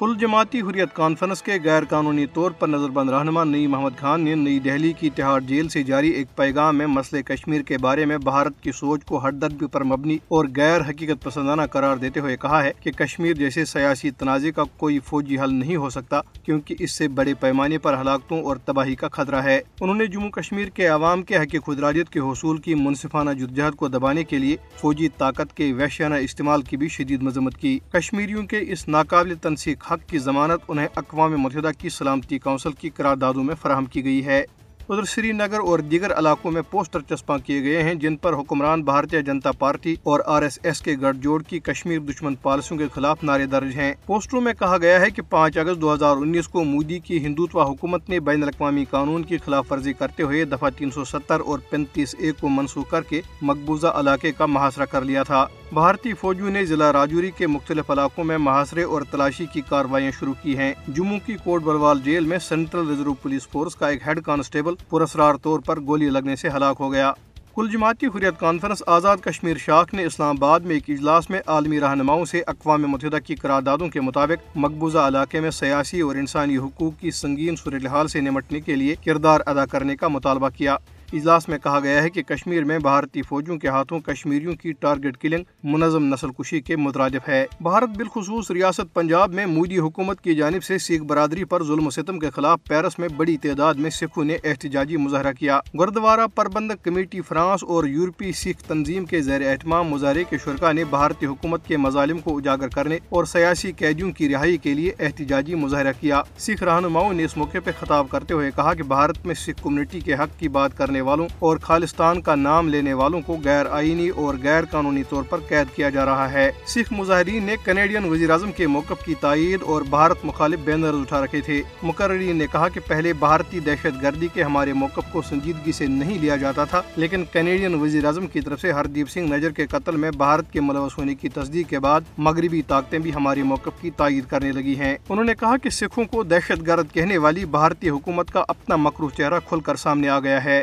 کل جماعتی حریت کانفرنس کے غیر قانونی طور پر نظر بند رہنما نئی محمد خان نے نئی دہلی کی تہاڑ جیل سے جاری ایک پیغام میں مسئلہ کشمیر کے بارے میں بھارت کی سوچ کو ہردردی پر مبنی اور غیر حقیقت پسندانہ قرار دیتے ہوئے کہا ہے کہ کشمیر جیسے سیاسی تنازع کا کوئی فوجی حل نہیں ہو سکتا کیونکہ اس سے بڑے پیمانے پر ہلاکتوں اور تباہی کا خطرہ ہے۔ انہوں نے جموں کشمیر کے عوام کے حق خدراجت کے حصول کی منصفانہ جدجہد کو دبانے کے لیے فوجی طاقت کے وحشیانہ استعمال کی بھی شدید مذمت کی۔ کشمیریوں کے اس ناقابل تنسیق حق کی ضمانت انہیں اقوام متحدہ کی سلامتی کونسل کی قراردادوں میں فراہم کی گئی ہے۔ ادھر سری نگر اور دیگر علاقوں میں پوسٹر چسپاں کیے گئے ہیں، جن پر حکمران بھارتیہ جنتا پارٹی اور آر ایس ایس کے گٹھ جوڑ کی کشمیر دشمن پالیسیوں کے خلاف نعرے درج ہیں۔ پوسٹروں میں کہا گیا ہے کہ پانچ اگست دو ہزار انیس کو مودی کی ہندوتوا حکومت نے بین الاقوامی قانون کی خلاف ورزی کرتے ہوئے دفعہ تین سو ستر اور پینتیس اے کو منسوخ کر کے مقبوضہ علاقے کا محاصرہ کر لیا تھا۔ بھارتی فوجیوں نے ضلع راجوری کے مختلف علاقوں میں محاصرے اور تلاشی کی کاروائیاں شروع کی ہیں۔ جموں کی کوٹ بلوال جیل میں سینٹرل ریزرو پولیس فورس کا ایک ہیڈ کانسٹیبل پرسرار طور پر گولی لگنے سے ہلاک ہو گیا۔ کل جماعتی حریت کانفرنس آزاد کشمیر شاخ نے اسلام آباد میں ایک اجلاس میں عالمی رہنماؤں سے اقوام متحدہ کی قراردادوں کے مطابق مقبوضہ علاقے میں سیاسی اور انسانی حقوق کی سنگین صورتحال سے نمٹنے کے لیے کردار ادا کرنے کا مطالبہ کیا۔ اجلاس میں کہا گیا ہے کہ کشمیر میں بھارتی فوجوں کے ہاتھوں کشمیریوں کی ٹارگٹ کلنگ منظم نسل کشی کے مترادف ہے۔ بھارت بالخصوص ریاست پنجاب میں مودی حکومت کی جانب سے سکھ برادری پر ظلم و ستم کے خلاف پیرس میں بڑی تعداد میں سکھوں نے احتجاجی مظاہرہ کیا۔ گردوارہ پربندک کمیٹی فرانس اور یورپی سکھ تنظیم کے زیر اہتمام مظاہرے کے شرکا نے بھارتی حکومت کے مظالم کو اجاگر کرنے اور سیاسی قیدیوں کی رہائی کے لیے احتجاجی مظاہرہ کیا۔ سکھ رہنماؤں نے اس موقع پہ خطاب کرتے ہوئے کہا کہ بھارت میں سکھ کمیونٹی کے حق کی بات کرنے کرنے والوں اور خالستان کا نام لینے والوں کو غیر آئینی اور غیر قانونی طور پر قید کیا جا رہا ہے۔ سکھ مظاہرین نے کینیڈین وزیر اعظم کے موقف کی تائید اور بھارت مخالف بینر اٹھا رکھے تھے۔ مقررین نے کہا کہ پہلے بھارتی دہشت گردی کے ہمارے موقف کو سنجیدگی سے نہیں لیا جاتا تھا، لیکن کینیڈین وزیر اعظم کی طرف سے ہردیپ سنگھ نجر کے قتل میں بھارت کے ملوث ہونے کی تصدیق کے بعد مغربی طاقتیں بھی ہمارے موقف کی تائید کرنے لگی ہیں۔ انہوں نے کہا کہ سکھوں کو دہشت گرد کہنے والی بھارتی حکومت کا اپنا مکرو چہرہ کھل کر سامنے آ گیا ہے۔